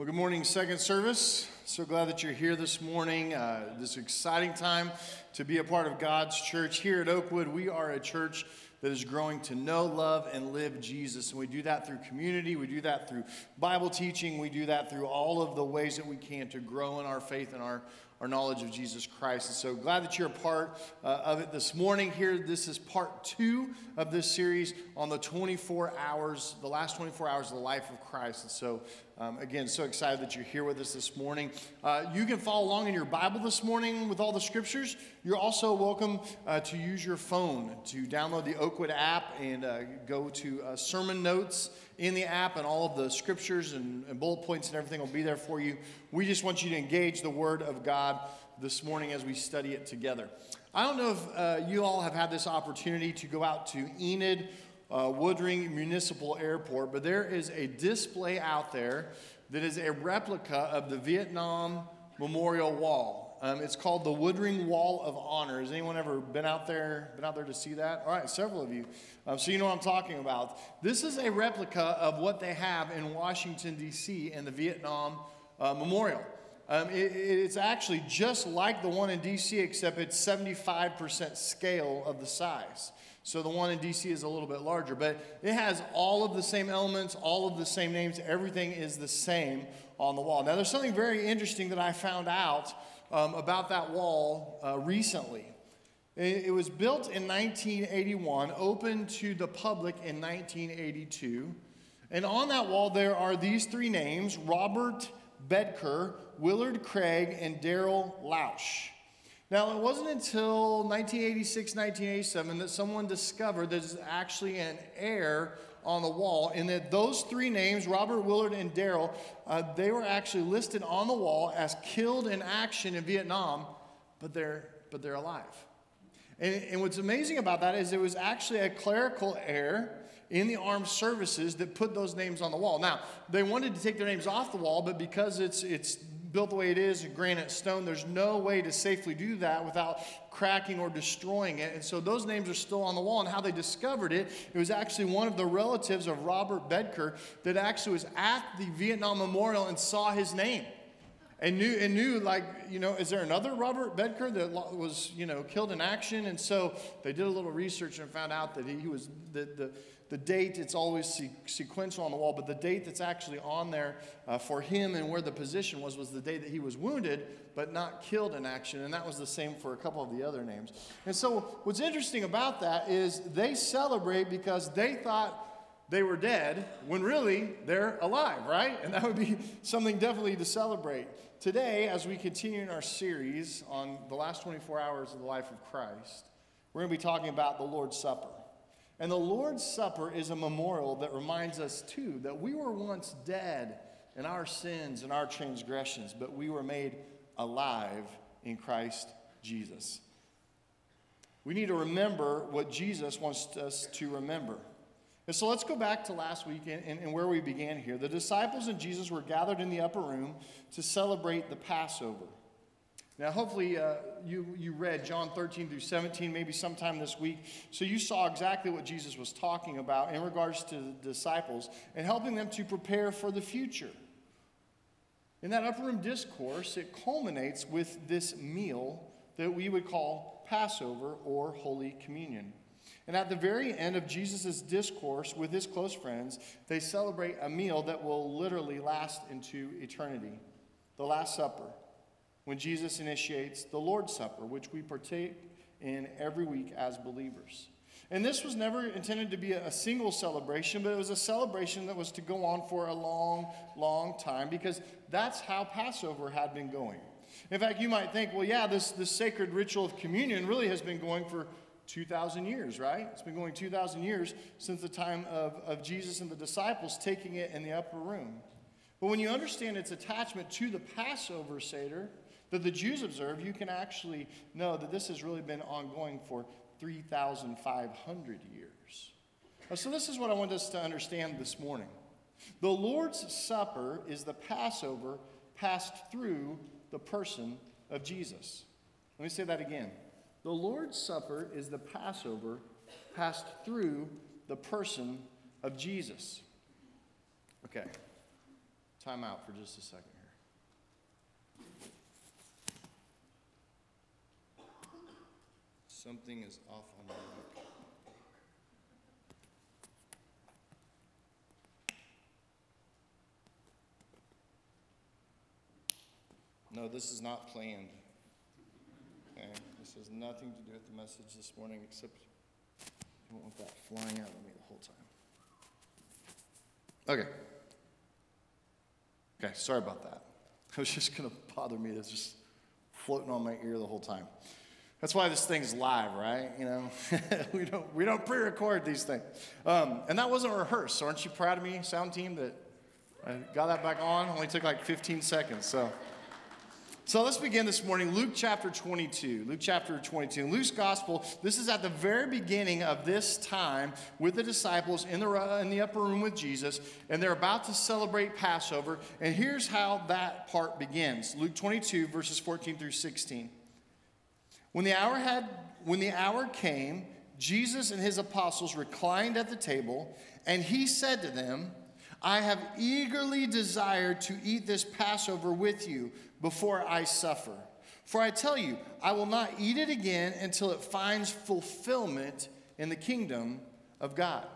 Well, good morning, second service. So glad that you're here this morning. Uh, this exciting time to be a part of God's church. Here at Oakwood, we are a church that is growing to know, love, and live Jesus. And we do that through community, we do that through Bible teaching, we do that through all of the ways that we can to grow in our faith and our, our knowledge of Jesus Christ. And so glad that you're a part uh, of it this morning. Here, this is part two of this series on the 24 hours, the last 24 hours of the life of Christ. And so, um, again, so excited that you're here with us this morning. Uh, you can follow along in your Bible this morning with all the scriptures. You're also welcome uh, to use your phone to download the Oakwood app and uh, go to uh, sermon notes in the app, and all of the scriptures and, and bullet points and everything will be there for you. We just want you to engage the Word of God this morning as we study it together. I don't know if uh, you all have had this opportunity to go out to Enid uh, Woodring Municipal Airport, but there is a display out there that is a replica of the Vietnam Memorial Wall. Um, it's called the Woodring Wall of Honor. Has anyone ever been out there? Been out there to see that? All right, several of you. Um, so you know what I'm talking about. This is a replica of what they have in Washington D.C. in the Vietnam uh, Memorial. Um, it, it's actually just like the one in D.C., except it's 75% scale of the size. So the one in DC is a little bit larger, but it has all of the same elements, all of the same names. Everything is the same on the wall. Now, there's something very interesting that I found out um, about that wall uh, recently. It, it was built in 1981, opened to the public in 1982. And on that wall, there are these three names Robert Bedker, Willard Craig, and Darrell Lausch. Now, it wasn't until 1986, 1987 that someone discovered there's actually an air on the wall, and that those three names, Robert, Willard, and Darrell, uh, they were actually listed on the wall as killed in action in Vietnam, but they're, but they're alive. And, and what's amazing about that is it was actually a clerical error in the armed services that put those names on the wall. Now, they wanted to take their names off the wall, but because it's, it's built the way it is, a granite stone, there's no way to safely do that without cracking or destroying it. And so those names are still on the wall. And how they discovered it, it was actually one of the relatives of Robert Bedker that actually was at the Vietnam Memorial and saw his name. And knew, and knew, like, you know, is there another Robert Bedker that was, you know, killed in action? And so they did a little research and found out that he was, the, the, the date, it's always sequential on the wall, but the date that's actually on there uh, for him and where the position was was the day that he was wounded, but not killed in action. And that was the same for a couple of the other names. And so, what's interesting about that is they celebrate because they thought they were dead when really they're alive, right? And that would be something definitely to celebrate. Today, as we continue in our series on the last 24 hours of the life of Christ, we're going to be talking about the Lord's Supper. And the Lord's Supper is a memorial that reminds us, too, that we were once dead in our sins and our transgressions, but we were made alive in Christ Jesus. We need to remember what Jesus wants us to remember. And so let's go back to last week and, and, and, where we began here. The disciples and Jesus were gathered in the upper room to celebrate the Passover. Now, hopefully, uh, you, you read John 13 through 17, maybe sometime this week. So you saw exactly what Jesus was talking about in regards to the disciples and helping them to prepare for the future. In that upper room discourse, it culminates with this meal that we would call Passover or Holy Communion. And at the very end of Jesus' discourse with his close friends, they celebrate a meal that will literally last into eternity the Last Supper when Jesus initiates the Lord's Supper, which we partake in every week as believers. And this was never intended to be a single celebration, but it was a celebration that was to go on for a long, long time because that's how Passover had been going. In fact, you might think, well, yeah, this, this sacred ritual of communion really has been going for 2,000 years, right? It's been going 2,000 years since the time of, of Jesus and the disciples taking it in the upper room. But when you understand its attachment to the Passover Seder, that the Jews observe, you can actually know that this has really been ongoing for 3,500 years. So, this is what I want us to understand this morning. The Lord's Supper is the Passover passed through the person of Jesus. Let me say that again. The Lord's Supper is the Passover passed through the person of Jesus. Okay. time out for just a second here. Something is off on my mic. No, this is not planned. Okay? This has nothing to do with the message this morning, except I don't want that flying out at me the whole time. Okay. Okay, sorry about that. It was just going to bother me. It's just floating on my ear the whole time. That's why this thing's live, right? You know, we don't we don't pre-record these things, um, and that wasn't rehearsed. So aren't you proud of me, sound team, that I got that back on? Only took like 15 seconds. So. So let's begin this morning. Luke chapter 22. Luke chapter 22. In Luke's gospel, this is at the very beginning of this time with the disciples in the, in the upper room with Jesus, and they're about to celebrate Passover. And here's how that part begins Luke 22, verses 14 through 16. When the hour, had, when the hour came, Jesus and his apostles reclined at the table, and he said to them, I have eagerly desired to eat this Passover with you before I suffer. For I tell you, I will not eat it again until it finds fulfillment in the kingdom of God.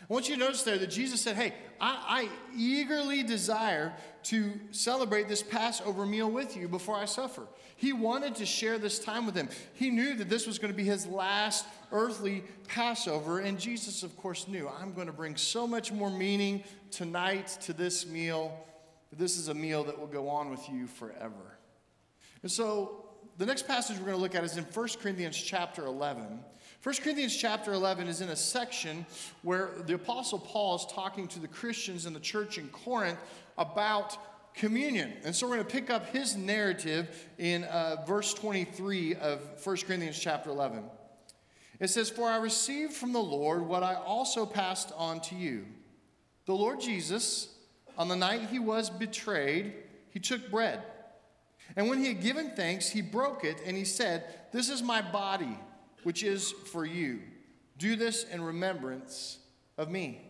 I want you to notice there that Jesus said, Hey, I, I, eagerly desire to celebrate this Passover meal with you before I suffer. He wanted to share this time with them. He knew that this was going to be his last earthly Passover, and Jesus, of course, knew I'm going to bring so much more meaning tonight to this meal. This is a meal that will go on with you forever. And so the next passage we're going to look at is in 1 Corinthians chapter 11. 1 Corinthians chapter 11 is in a section where the Apostle Paul is talking to the Christians in the church in Corinth about communion. And so we're going to pick up his narrative in uh, verse 23 of 1 Corinthians chapter 11. It says, For I received from the Lord what I also passed on to you. The Lord Jesus, on the night he was betrayed, he took bread. And when he had given thanks, he broke it and he said, This is my body which is for you. Do this in remembrance of me.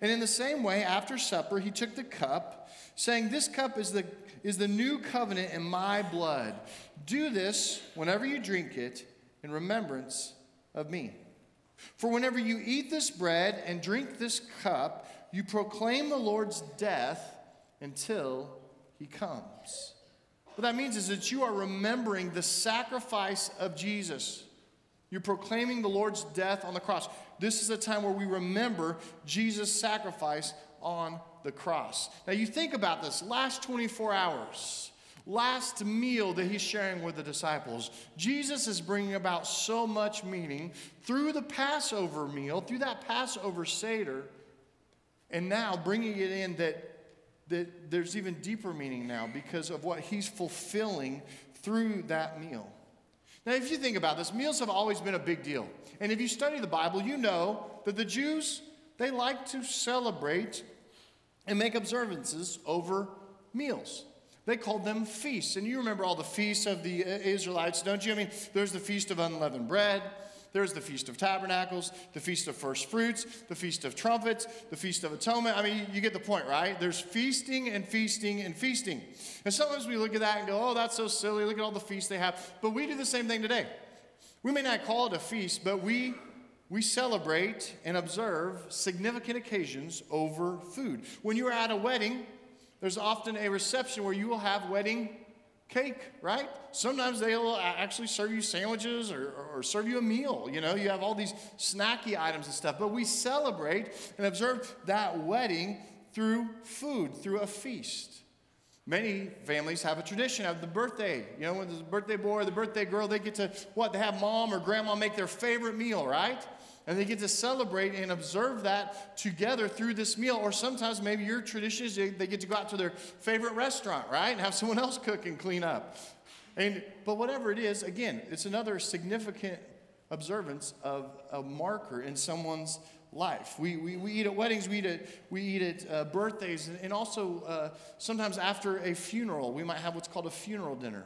And in the same way, after supper, he took the cup, saying, This cup is the, is the new covenant in my blood. Do this whenever you drink it in remembrance of me. For whenever you eat this bread and drink this cup, you proclaim the Lord's death until he comes. What that means is that you are remembering the sacrifice of Jesus. You're proclaiming the Lord's death on the cross. This is a time where we remember Jesus' sacrifice on the cross. Now, you think about this last 24 hours, last meal that he's sharing with the disciples. Jesus is bringing about so much meaning through the Passover meal, through that Passover Seder, and now bringing it in that, that there's even deeper meaning now because of what he's fulfilling through that meal. Now, if you think about this, meals have always been a big deal. And if you study the Bible, you know that the Jews, they like to celebrate and make observances over meals. They called them feasts. And you remember all the feasts of the uh, Israelites, don't you? I mean, there's the Feast of Unleavened Bread, there's the Feast of Tabernacles, the Feast of First Fruits, the Feast of Trumpets, the Feast of Atonement. I mean, you get the point, right? There's feasting and feasting and feasting. And sometimes we look at that and go, oh, that's so silly. Look at all the feasts they have. But we do the same thing today. We may not call it a feast, but we we celebrate and observe significant occasions over food. When you're at a wedding, there's often a reception where you will have wedding cake, right? Sometimes they'll uh, actually serve you sandwiches or, or, serve you a meal. You know, you have all these snacky items and stuff. But we celebrate and observe that wedding through food, through a feast. Many families have a tradition of the birthday. You know, when there's a birthday boy or the birthday girl, they get to what? They have mom or grandma make their favorite meal, right? And they get to celebrate and observe that together through this meal. Or sometimes maybe your tradition is they get to go out to their favorite restaurant, right? And have someone else cook and clean up. And, but whatever it is, again, it's another significant observance of a marker in someone's life. We, we, we eat at weddings, we eat at, we eat at uh, birthdays, and, and also uh, sometimes after a funeral, we might have what's called a funeral dinner.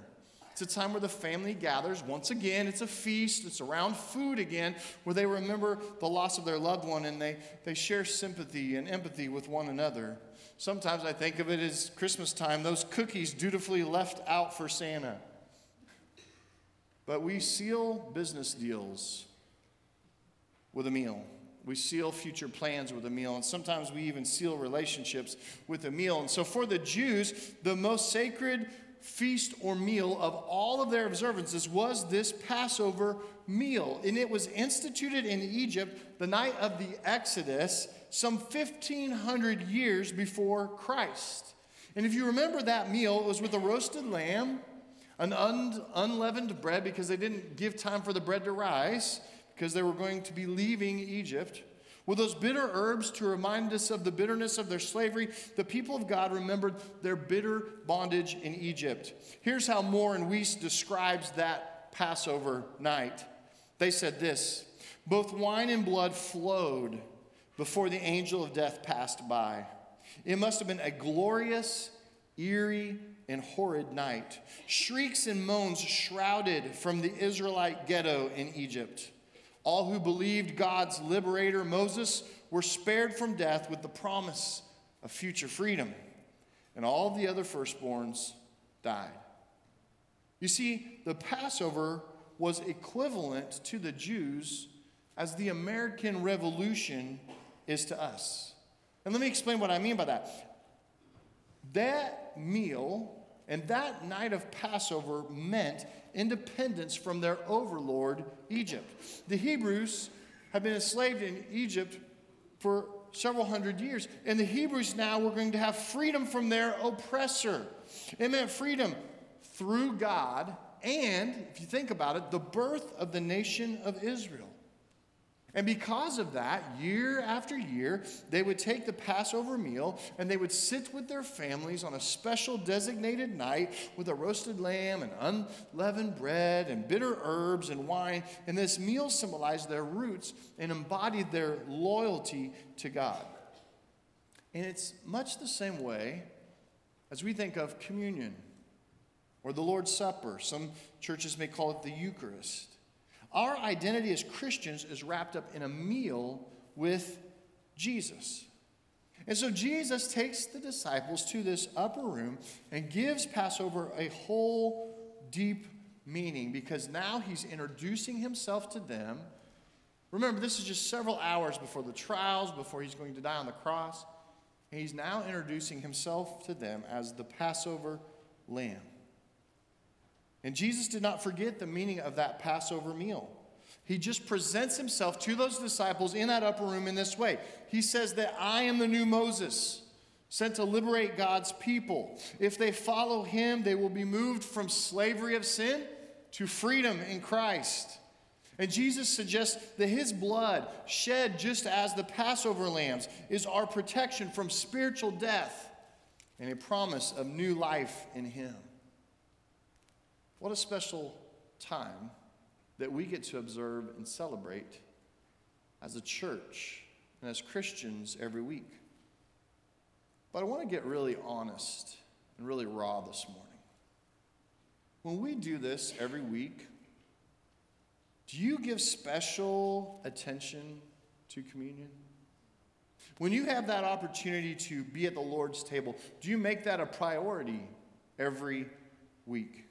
It's a time where the family gathers. Once again, it's a feast. It's around food again, where they remember the loss of their loved one and they, they share sympathy and empathy with one another. sometimes I think of it as Christmas time, those cookies dutifully left out for Santa. But we seal business deals with a meal. We seal future plans with a meal, and sometimes we even seal relationships with a meal. And so, for the Jews, the most sacred feast or meal of all of their observances was this Passover meal. And it was instituted in Egypt the night of the Exodus, some 1,500 years before Christ. And if you remember that meal, it was with a roasted lamb, an un- unleavened bread, because they didn't give time for the bread to rise because they were going to be leaving Egypt. With those bitter herbs to remind us of the bitterness of their slavery, the people of God remembered their bitter bondage in Egypt. Here's how Moore and Wuest describes that Passover night. They said this Both wine and blood flowed before the angel of death passed by. It must have been a glorious, eerie, and horrid night. Shrieks and moans shrouded from the Israelite ghetto in Egypt. All who believed God's liberator, Moses, were spared from death with the promise of future freedom. And all the other firstborns died. You see, the Passover was equivalent to the Jews as the American Revolution is to us. And let me explain what I mean by that. That meal and that night of Passover meant independence from their overlord, Egypt. The Hebrews have been enslaved in Egypt for several hundred years, and the Hebrews now were going to have freedom from their oppressor. It meant freedom through God, and if you think about it, the birth of the nation of Israel. And because of that, year after year, they would take the Passover meal and they would sit with their families on a special designated night with a roasted lamb and unleavened bread and bitter herbs and wine. And this meal symbolized their roots and embodied their loyalty to God. And it's much the same way as we think of communion or the Lord's Supper. Some churches may call it the Eucharist. Our identity as Christians is wrapped up in a meal with Jesus. And so Jesus takes the disciples to this upper room and gives Passover a whole deep meaning because now he's introducing himself to them. Remember, this is just several hours before the trials, before he's going to die on the cross. And he's now introducing himself to them as the Passover lamb. And Jesus did not forget the meaning of that Passover meal. He just presents himself to those disciples in that upper room in this way. He says that I am the new Moses, sent to liberate God's people. If they follow him, they will be moved from slavery of sin to freedom in Christ. And Jesus suggests that his blood, shed just as the Passover lambs, is our protection from spiritual death and a promise of new life in him. What a special time that we get to observe and celebrate as a church and as Christians every week. But I want to get really honest and really raw this morning. When we do this every week, do you give special attention to communion? When you have that opportunity to be at the Lord's table, do you make that a priority every week?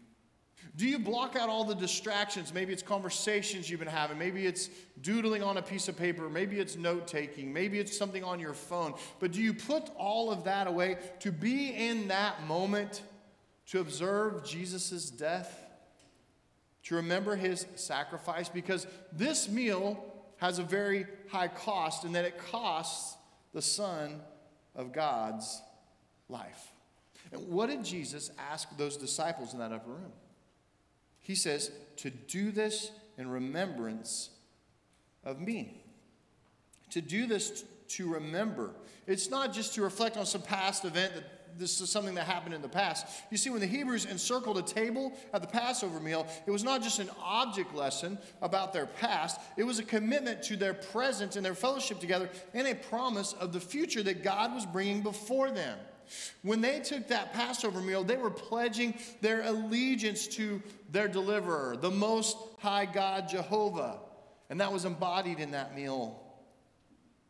Do you block out all the distractions? Maybe it's conversations you've been having. Maybe it's doodling on a piece of paper. Maybe it's note taking. Maybe it's something on your phone. But do you put all of that away to be in that moment, to observe Jesus' death, to remember his sacrifice? Because this meal has a very high cost, and that it costs the Son of God's life. And what did Jesus ask those disciples in that upper room? He says, to do this in remembrance of me. To do this to remember. It's not just to reflect on some past event that this is something that happened in the past. You see, when the Hebrews encircled a table at the Passover meal, it was not just an object lesson about their past, it was a commitment to their presence and their fellowship together and a promise of the future that God was bringing before them. When they took that Passover meal, they were pledging their allegiance to their deliverer, the Most High God Jehovah. And that was embodied in that meal.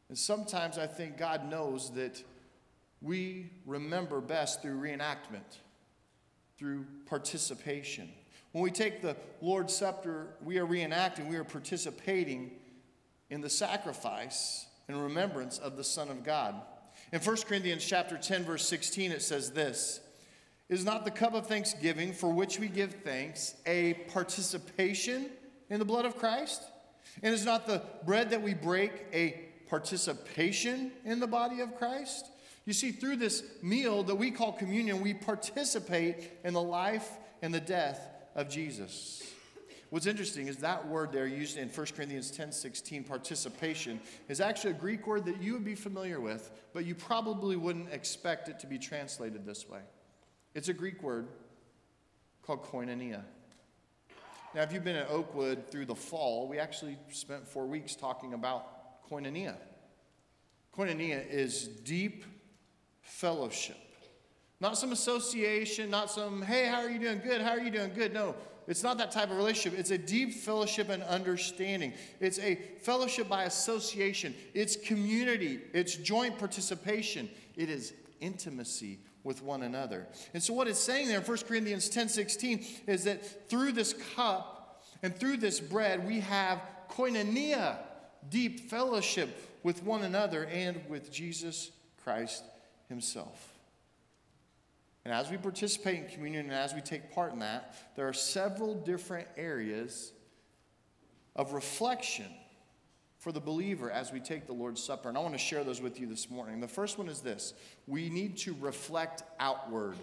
And sometimes I think God knows that we remember best through reenactment, through participation. When we take the Lord's Supper, we are reenacting, we are participating in the sacrifice and remembrance of the Son of God. In 1 Corinthians chapter 10, verse 16, it says this Is not the cup of thanksgiving for which we give thanks a participation in the blood of Christ? And is not the bread that we break a participation in the body of Christ? You see, through this meal that we call communion, we participate in the life and the death of Jesus. What's interesting is that word there used in 1 Corinthians 10 16, participation, is actually a Greek word that you would be familiar with, but you probably wouldn't expect it to be translated this way. It's a Greek word called koinonia. Now, if you've been at Oakwood through the fall, we actually spent four weeks talking about koinonia. Koinonia is deep fellowship. Not some association, not some, hey, how are you doing? Good, how are you doing? Good. No, it's not that type of relationship. It's a deep fellowship and understanding. It's a fellowship by association. It's community. It's joint participation. It is intimacy with one another. And so what it's saying there in 1 Corinthians 10 16 is that through this cup and through this bread, we have koinonia, deep fellowship with one another and with Jesus Christ himself. And as we participate in communion and as we take part in that, there are several different areas of reflection for the believer as we take the Lord's Supper. And I want to share those with you this morning. The first one is this we need to reflect outward.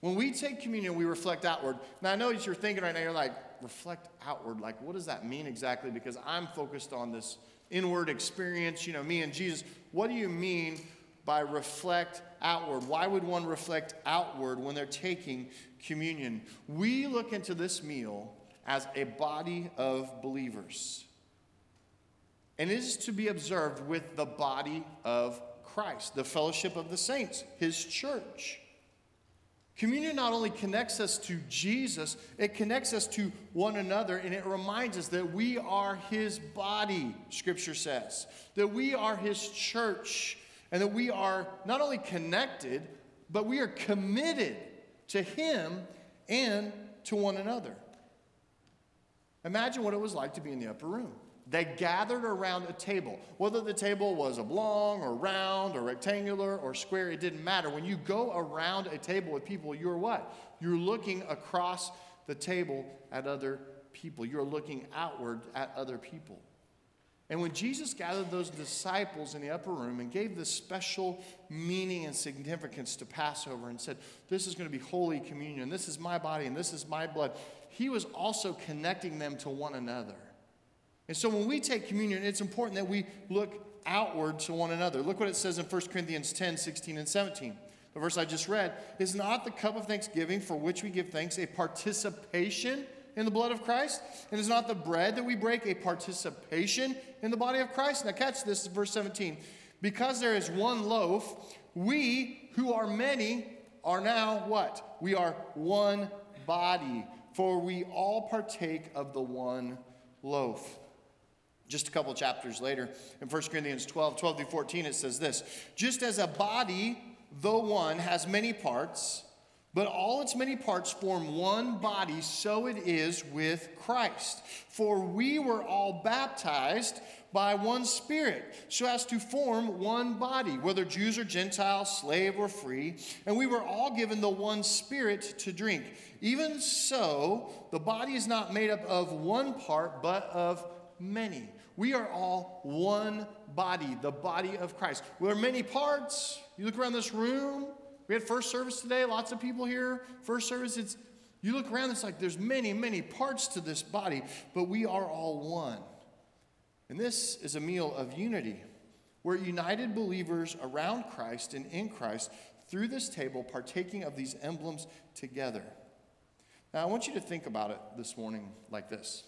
When we take communion, we reflect outward. Now, I know what you're thinking right now, you're like, reflect outward. Like, what does that mean exactly? Because I'm focused on this inward experience, you know, me and Jesus. What do you mean by reflect outward. Why would one reflect outward when they're taking communion? We look into this meal as a body of believers. And it is to be observed with the body of Christ, the fellowship of the saints, his church. Communion not only connects us to Jesus, it connects us to one another, and it reminds us that we are his body, scripture says, that we are his church and that we are not only connected, but we are committed to Him and to one another. Imagine what it was like to be in the upper room. They gathered around a table. Whether the table was oblong or round or rectangular or square, it didn't matter. When you go around a table with people, you're what? You're looking across the table at other people. You're looking outward at other people. And when Jesus gathered those disciples in the upper room and gave this special meaning and significance to Passover and said, This is going to be Holy Communion, this is my body, and this is my blood, he was also connecting them to one another. And so when we take communion, it's important that we look outward to one another. Look what it says in 1 Corinthians 10 16 and 17. The verse I just read is not the cup of thanksgiving for which we give thanks a participation in the blood of Christ? And is not the bread that we break a participation in the body of Christ? Now, catch this, verse 17. Because there is one loaf, we who are many are now what? We are one body, for we all partake of the one loaf. Just a couple chapters later, in 1 Corinthians 12, 12 through 14, it says this Just as a body, though one, has many parts, but all its many parts form one body, so it is with Christ. For we were all baptized by one Spirit, so as to form one body, whether Jews or Gentiles, slave or free, and we were all given the one Spirit to drink. Even so, the body is not made up of one part, but of many. We are all one body, the body of Christ. Are many parts. You look around this room, we had first service today, lots of people here. First service, it's you look around, it's like there's many, many parts to this body, but we are all one. And this is a meal of unity. We're united believers around Christ and in Christ through this table, partaking of these emblems together. Now, I want you to think about it this morning like this.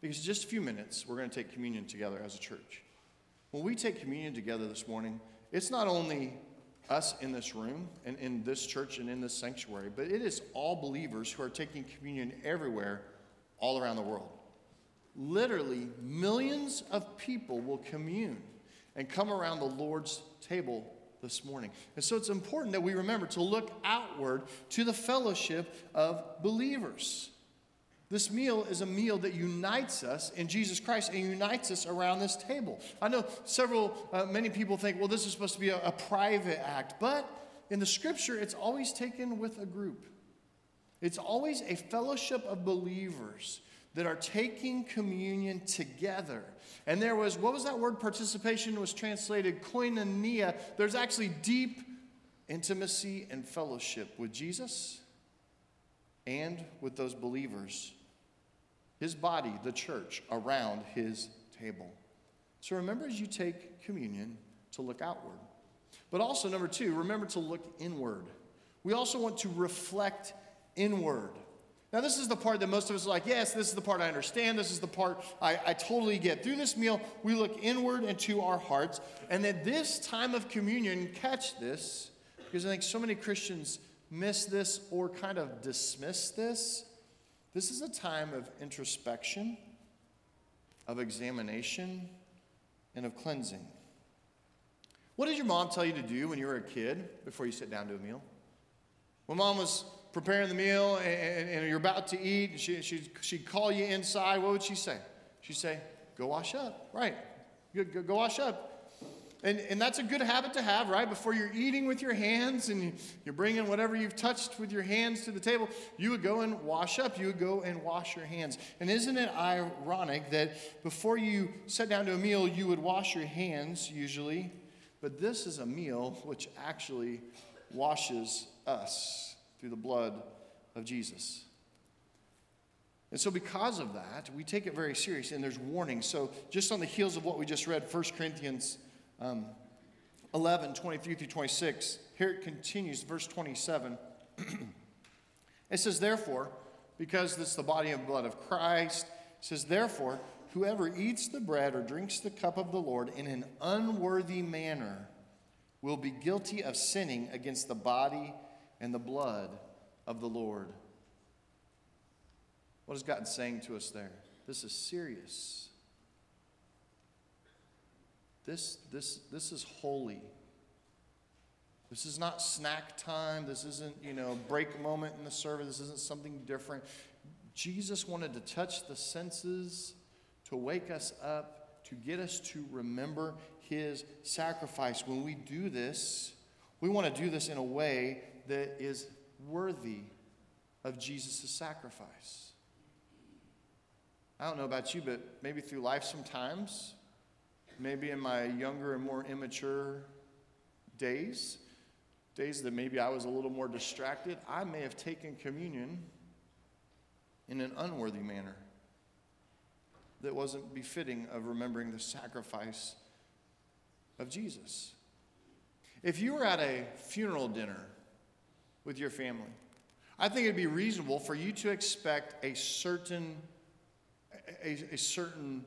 Because in just a few minutes, we're going to take communion together as a church. When we take communion together this morning, it's not only us in this room and in this church and in this sanctuary, but it is all believers who are taking communion everywhere, all around the world. Literally, millions of people will commune and come around the Lord's table this morning. And so it's important that we remember to look outward to the fellowship of believers. This meal is a meal that unites us in Jesus Christ and unites us around this table. I know several, uh, many people think, well, this is supposed to be a, a private act, but in the scripture, it's always taken with a group. It's always a fellowship of believers that are taking communion together. And there was, what was that word? Participation was translated koinonia. There's actually deep intimacy and fellowship with Jesus and with those believers, his body, the church, around his table. So remember as you take communion to look outward. But also, number two, remember to look inward. We also want to reflect inward. Now, this is the part that most of us are like, yes, this is the part I understand. This is the part I, I totally get. Through this meal, we look inward into our hearts. And at this time of communion, catch this, because I think so many Christians miss this or kind of dismiss this. This is a time of introspection, of examination, and of cleansing. What did your mom tell you to do when you were a kid before you sit down to a meal? When mom was preparing the meal and, and you're about to eat, she, she, she'd call you inside, what would she say? She'd say, Go wash up. Right. Go, go, go wash up. And, and that's a good habit to have, right? Before you're eating with your hands and you're bringing whatever you've touched with your hands to the table, you would go and wash up. You would go and wash your hands. And isn't it ironic that before you sat down to a meal, you would wash your hands usually? But this is a meal which actually washes us through the blood of Jesus. And so, because of that, we take it very serious, and there's warnings. So, just on the heels of what we just read, 1 Corinthians um, 11 23 through 26, here it continues, verse 27. it says, Therefore, because this is the body and blood of Christ, it says, Therefore, whoever eats the bread or drinks the cup of the Lord in an unworthy manner will be guilty of sinning against the body and the blood of the Lord. What is God saying to us there? This is serious. This, this, this is holy. This is not snack time. This isn't, you know, break moment in the service. This isn't something different. Jesus wanted to touch the senses, to wake us up, to get us to remember his sacrifice. When we do this, we want to do this in a way that is worthy of Jesus' sacrifice. I don't know about you, but maybe through life sometimes, maybe in my younger and more immature days, days that maybe I was a little more distracted, I may have taken communion in an unworthy manner that wasn't befitting of remembering the sacrifice of Jesus. If you were at a funeral dinner with your family, I think it'd be reasonable for you to expect a certain a, a certain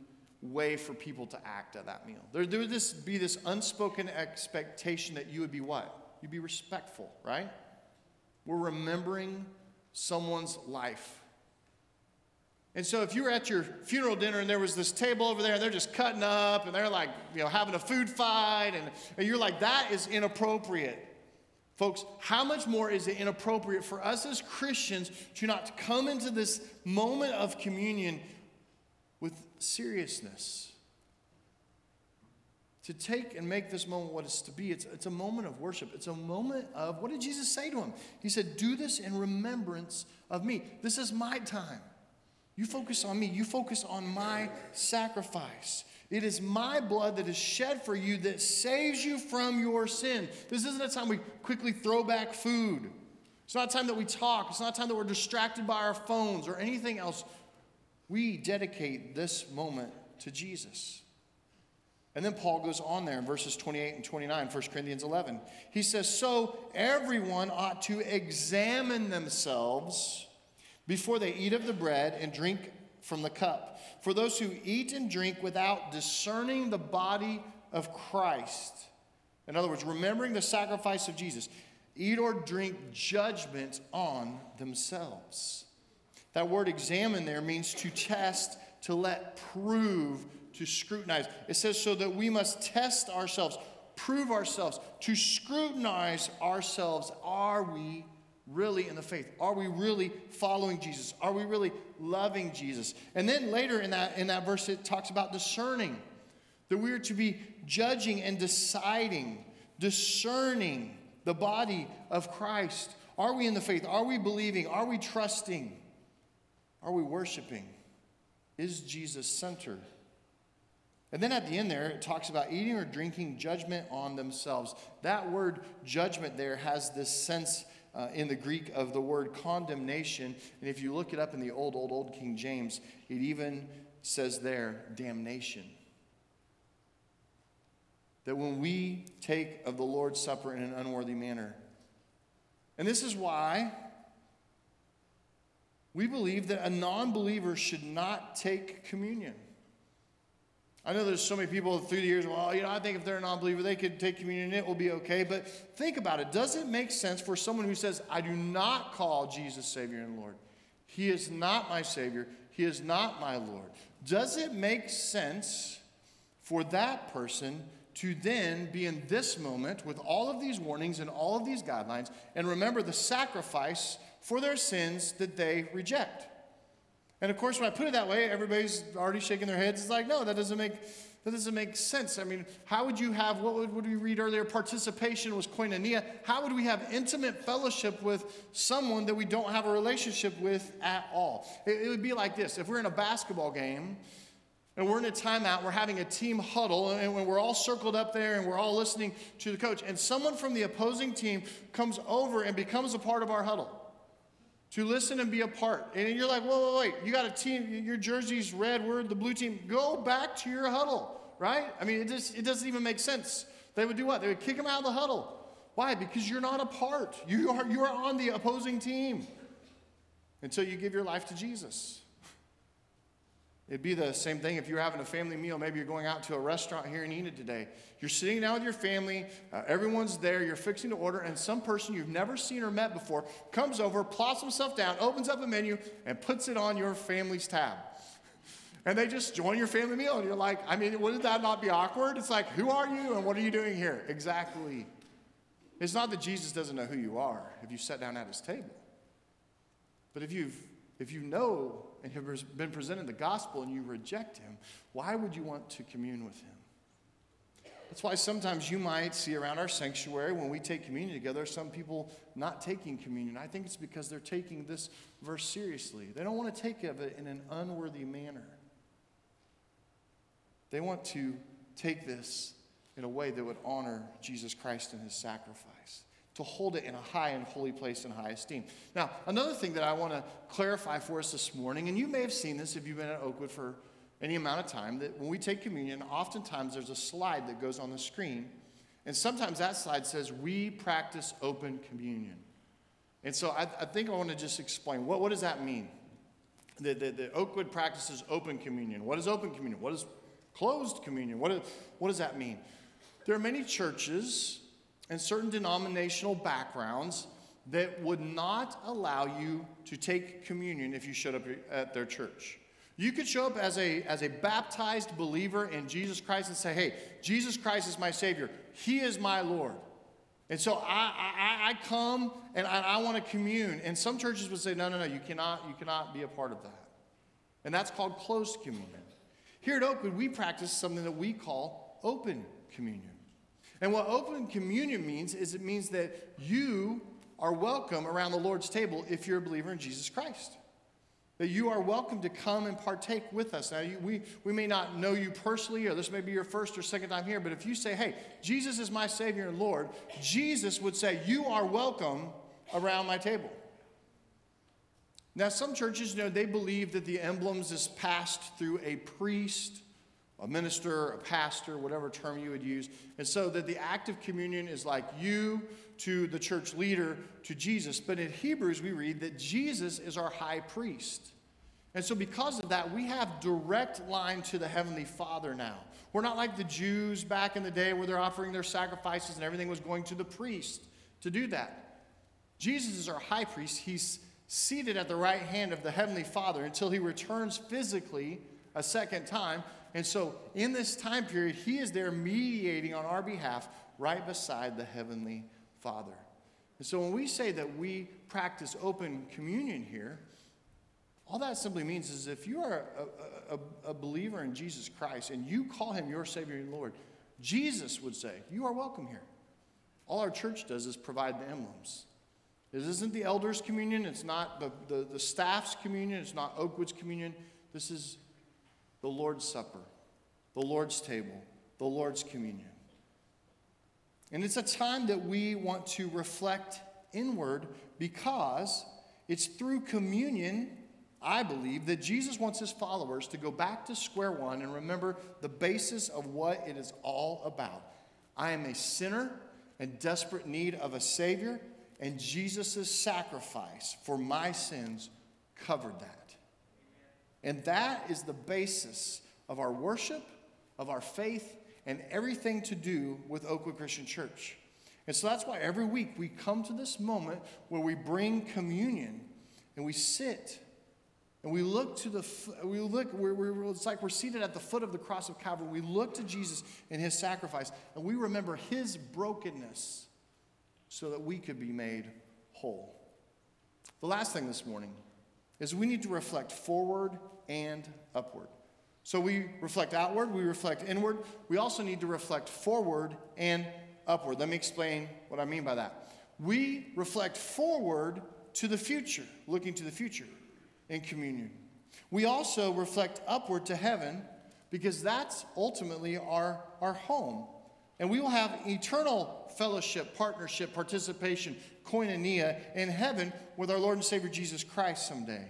way for people to act at that meal. There, there would this, be this unspoken expectation that you would be what? You'd be respectful, right? We're remembering someone's life. And so if you were at your funeral dinner and there was this table over there and they're just cutting up and they're like, you know, having a food fight and, and you're like, that is inappropriate. Folks, how much more is it inappropriate for us as Christians to not come into this moment of communion with seriousness. To take and make this moment what it's to be, it's, it's a moment of worship. It's a moment of, what did Jesus say to him? He said, Do this in remembrance of me. This is my time. You focus on me, you focus on my sacrifice. It is my blood that is shed for you that saves you from your sin. This isn't a time we quickly throw back food. It's not a time that we talk. It's not a time that we're distracted by our phones or anything else we dedicate this moment to Jesus. And then Paul goes on there in verses 28 and 29, 1 Corinthians 11. He says, So everyone ought to examine themselves before they eat of the bread and drink from the cup. For those who eat and drink without discerning the body of Christ, in other words, remembering the sacrifice of Jesus, eat or drink judgment on themselves. That word examine there means to test, to let prove, to scrutinize. It says so that we must test ourselves. prove ourselves, to scrutinize ourselves. Are we really in the faith? Are we really following Jesus? Are we really loving Jesus? And then later in that, in that verse, it talks about discerning, that we are to be judging and deciding, discerning the body of Christ. Are we in the faith? Are we believing? Are we trusting? Are we worshiping? Is Jesus center? And then at the end there, it talks about eating or drinking judgment on themselves. That word judgment there has this sense uh, in the Greek of the word condemnation. And if you look it up in the old, old, old King James, it even says there damnation. That when we take of the Lord's Supper in an unworthy manner, and this is why we believe that a non believer should not take communion. I know there's so many people through the years, well, you know, I think if they're a non believer, they could take communion, and it will be okay. But think about it. Does it make sense for someone who says, I do not call Jesus Savior and Lord? He is not my Savior, He is not my Lord. Does it make sense for that person to then be in this moment with all of these warnings and all of these guidelines and remember the sacrifice for their sins that they reject? And of course, when I put it that way, everybody's already shaking their heads. It's like, no, that doesn't make that doesn't make sense. I mean, how would you have what would, would we read earlier? Participation was koinonia. How would we have intimate fellowship with someone that we don't have a relationship with at all? It, it would be like this: if we're in a basketball game and we're in a timeout, we're having a team huddle, and we're all circled up there and we're all listening to the coach, and someone from the opposing team comes over and becomes a part of our huddle to listen and be a part. And you're like, whoa, whoa, wait, you got a team, your jersey's red, we're the blue team. Go back to your huddle, right? I mean, it just it doesn't even make sense. They would do what? They would kick them out of the huddle. Why? Because you're not a part. You are you are on the opposing team until you give your life to Jesus. It'd be the same thing if you're having a family meal. Maybe you're going out to a restaurant here in Enid today. You're sitting down with your family, uh, everyone's there, you're fixing to order, and some person you've never seen or met before comes over, plops himself down, opens up a menu, and puts it on your family's tab. And they just join your family meal, and you're like, I mean, wouldn't that not be awkward? It's like, who are you and what are you doing here? Exactly. It's not that Jesus doesn't know who you are if you sat down at his table. But if you've if you know and have been presented the gospel and you reject him, why would you want to commune with him? That's why sometimes you might see around our sanctuary when we take communion together, some people not taking communion. I think it's because they're taking this verse seriously. They don't want to take of it in an unworthy manner. They want to take this in a way that would honor Jesus Christ and his sacrifice to hold it in a high and holy place and high esteem. Now, another thing that I want to clarify for us this morning, and you may have seen this if you've been at Oakwood for any amount of time, that when we take communion, oftentimes there's a slide that goes on the screen, and sometimes that slide says, We practice open communion. And so I, I think I want to just explain what, what does that mean? The, the, the Oakwood practices open communion. What is open communion? What is closed communion? What, is, what does that mean? There are many churches and certain denominational backgrounds that would not allow you to take communion if you showed up at their church. You could show up as a, as a baptized believer in Jesus Christ and say, hey, Jesus Christ is my Savior. He is my Lord. And so I, I, I come and I, I want to commune. And some churches would say, no, no, no, you cannot, you cannot be a part of that. And that's called closed communion. Here at Oakwood, we practice something that we call open communion. And what open communion means is it means that you are welcome around the Lord's table if you're a believer in Jesus Christ. That you are welcome to come and partake with us. Now, you, we, we may not know you personally, or this may be your first or second time here, but if you say, hey, Jesus is my Savior and Lord, Jesus would say, you are welcome around my table. Now, some churches, you know, they believe that the emblems is passed through a priest a minister, a pastor, whatever term you would use. And so that the act of communion is like you to the church leader to Jesus. But in Hebrews, we read that Jesus is our high priest. And so, because of that, we have direct line to the Heavenly Father now. We're not like the Jews back in the day where they're offering their sacrifices and everything was going to the priest to do that. Jesus is our high priest. He's seated at the right hand of the Heavenly Father until he returns physically a second time And so, in this time period, He is there mediating on our behalf right beside the Heavenly Father. And so, when we say that we practice open communion here, all that simply means is if you are a, a, a, believer in Jesus Christ and you call him your Savior and Lord, Jesus would say, You are welcome here. All our church does is provide the emblems. This isn't the elders' communion, it's not the, the, the staff's communion, it's not Oakwood's communion. This is the Lord's Supper, the Lord's table, the Lord's communion. And it's a time that we want to reflect inward because it's through communion I believe that Jesus wants his followers to go back to square one and remember the basis of what it is all about. I am a sinner in desperate need of a Savior, and Jesus' sacrifice for my sins covered that. And that is the basis of our worship, of our faith, and everything to do with Oakwood Christian Church. And so that's why every week we come to this moment where we bring communion and we sit and we look to the, we look, we're, we're, it's like we're seated at the foot of the cross of Calvary. We look to Jesus and his sacrifice, and we remember his brokenness so that we could be made whole. The last thing this morning is we need to reflect forward and upward. So we reflect outward, we reflect inward. We also need to reflect forward and upward. Let me explain what I mean by that. We reflect forward to the future, looking to the future in communion. We also reflect upward to heaven because that's ultimately our, our home. And we will have eternal fellowship, partnership, participation, koinonia in heaven with our Lord and Savior Jesus Christ someday.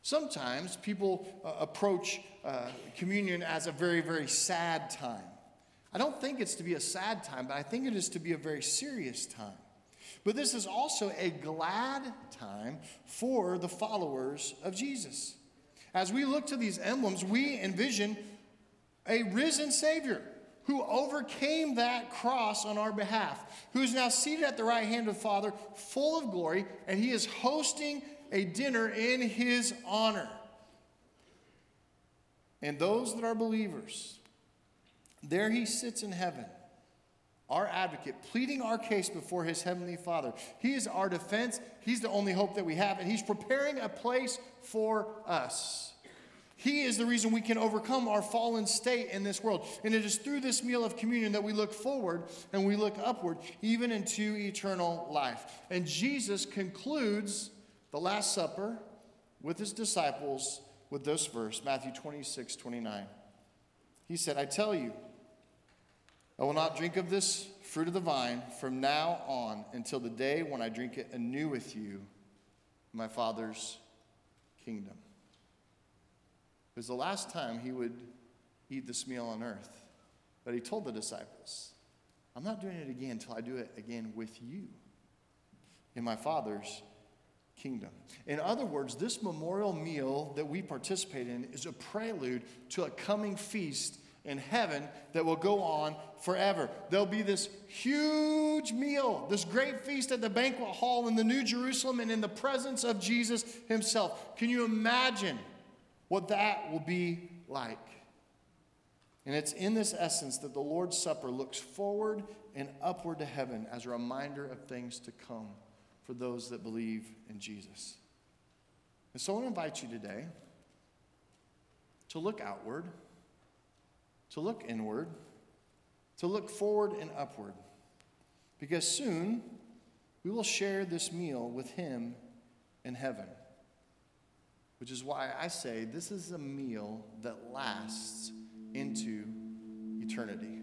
Sometimes people uh, approach uh, communion as a very, very sad time. I don't think it's to be a sad time, but I think it is to be a very serious time. But this is also a glad time for the followers of Jesus. As we look to these emblems, we envision a risen Savior who overcame that cross on our behalf, who is now seated at the right hand of the Father, full of glory, and he is hosting a dinner in his honor. And those that are believers, there he sits in heaven our advocate, pleading our case before his heavenly Father. He is our defense. He's the only hope that we have, and he's preparing a place for us. He is the reason we can overcome our fallen state in this world. And it is through this meal of communion that we look forward and we look upward, even into eternal life. And Jesus concludes the Last Supper with his disciples with this verse, Matthew 26, 29. He said, I tell you, I will not drink of this fruit of the vine from now on until the day when I drink it anew with you my Father's kingdom. It was the last time he would eat this meal on earth. But he told the disciples, I'm not doing it again until I do it again with you in my Father's kingdom. In other words, this memorial meal that we participate in is a prelude to a coming feast in heaven that will go on forever. There'll be this huge meal, this great feast at the banquet hall in the New Jerusalem and in the presence of Jesus himself. Can you imagine what that will be like? And it's in this essence that the Lord's Supper looks forward and upward to heaven as a reminder of things to come for those that believe in Jesus. And so I want to invite you today to look outward to look inward, to look forward and upward. Because soon we will share this meal with Him in heaven. Which is why I say this is a meal that lasts into eternity.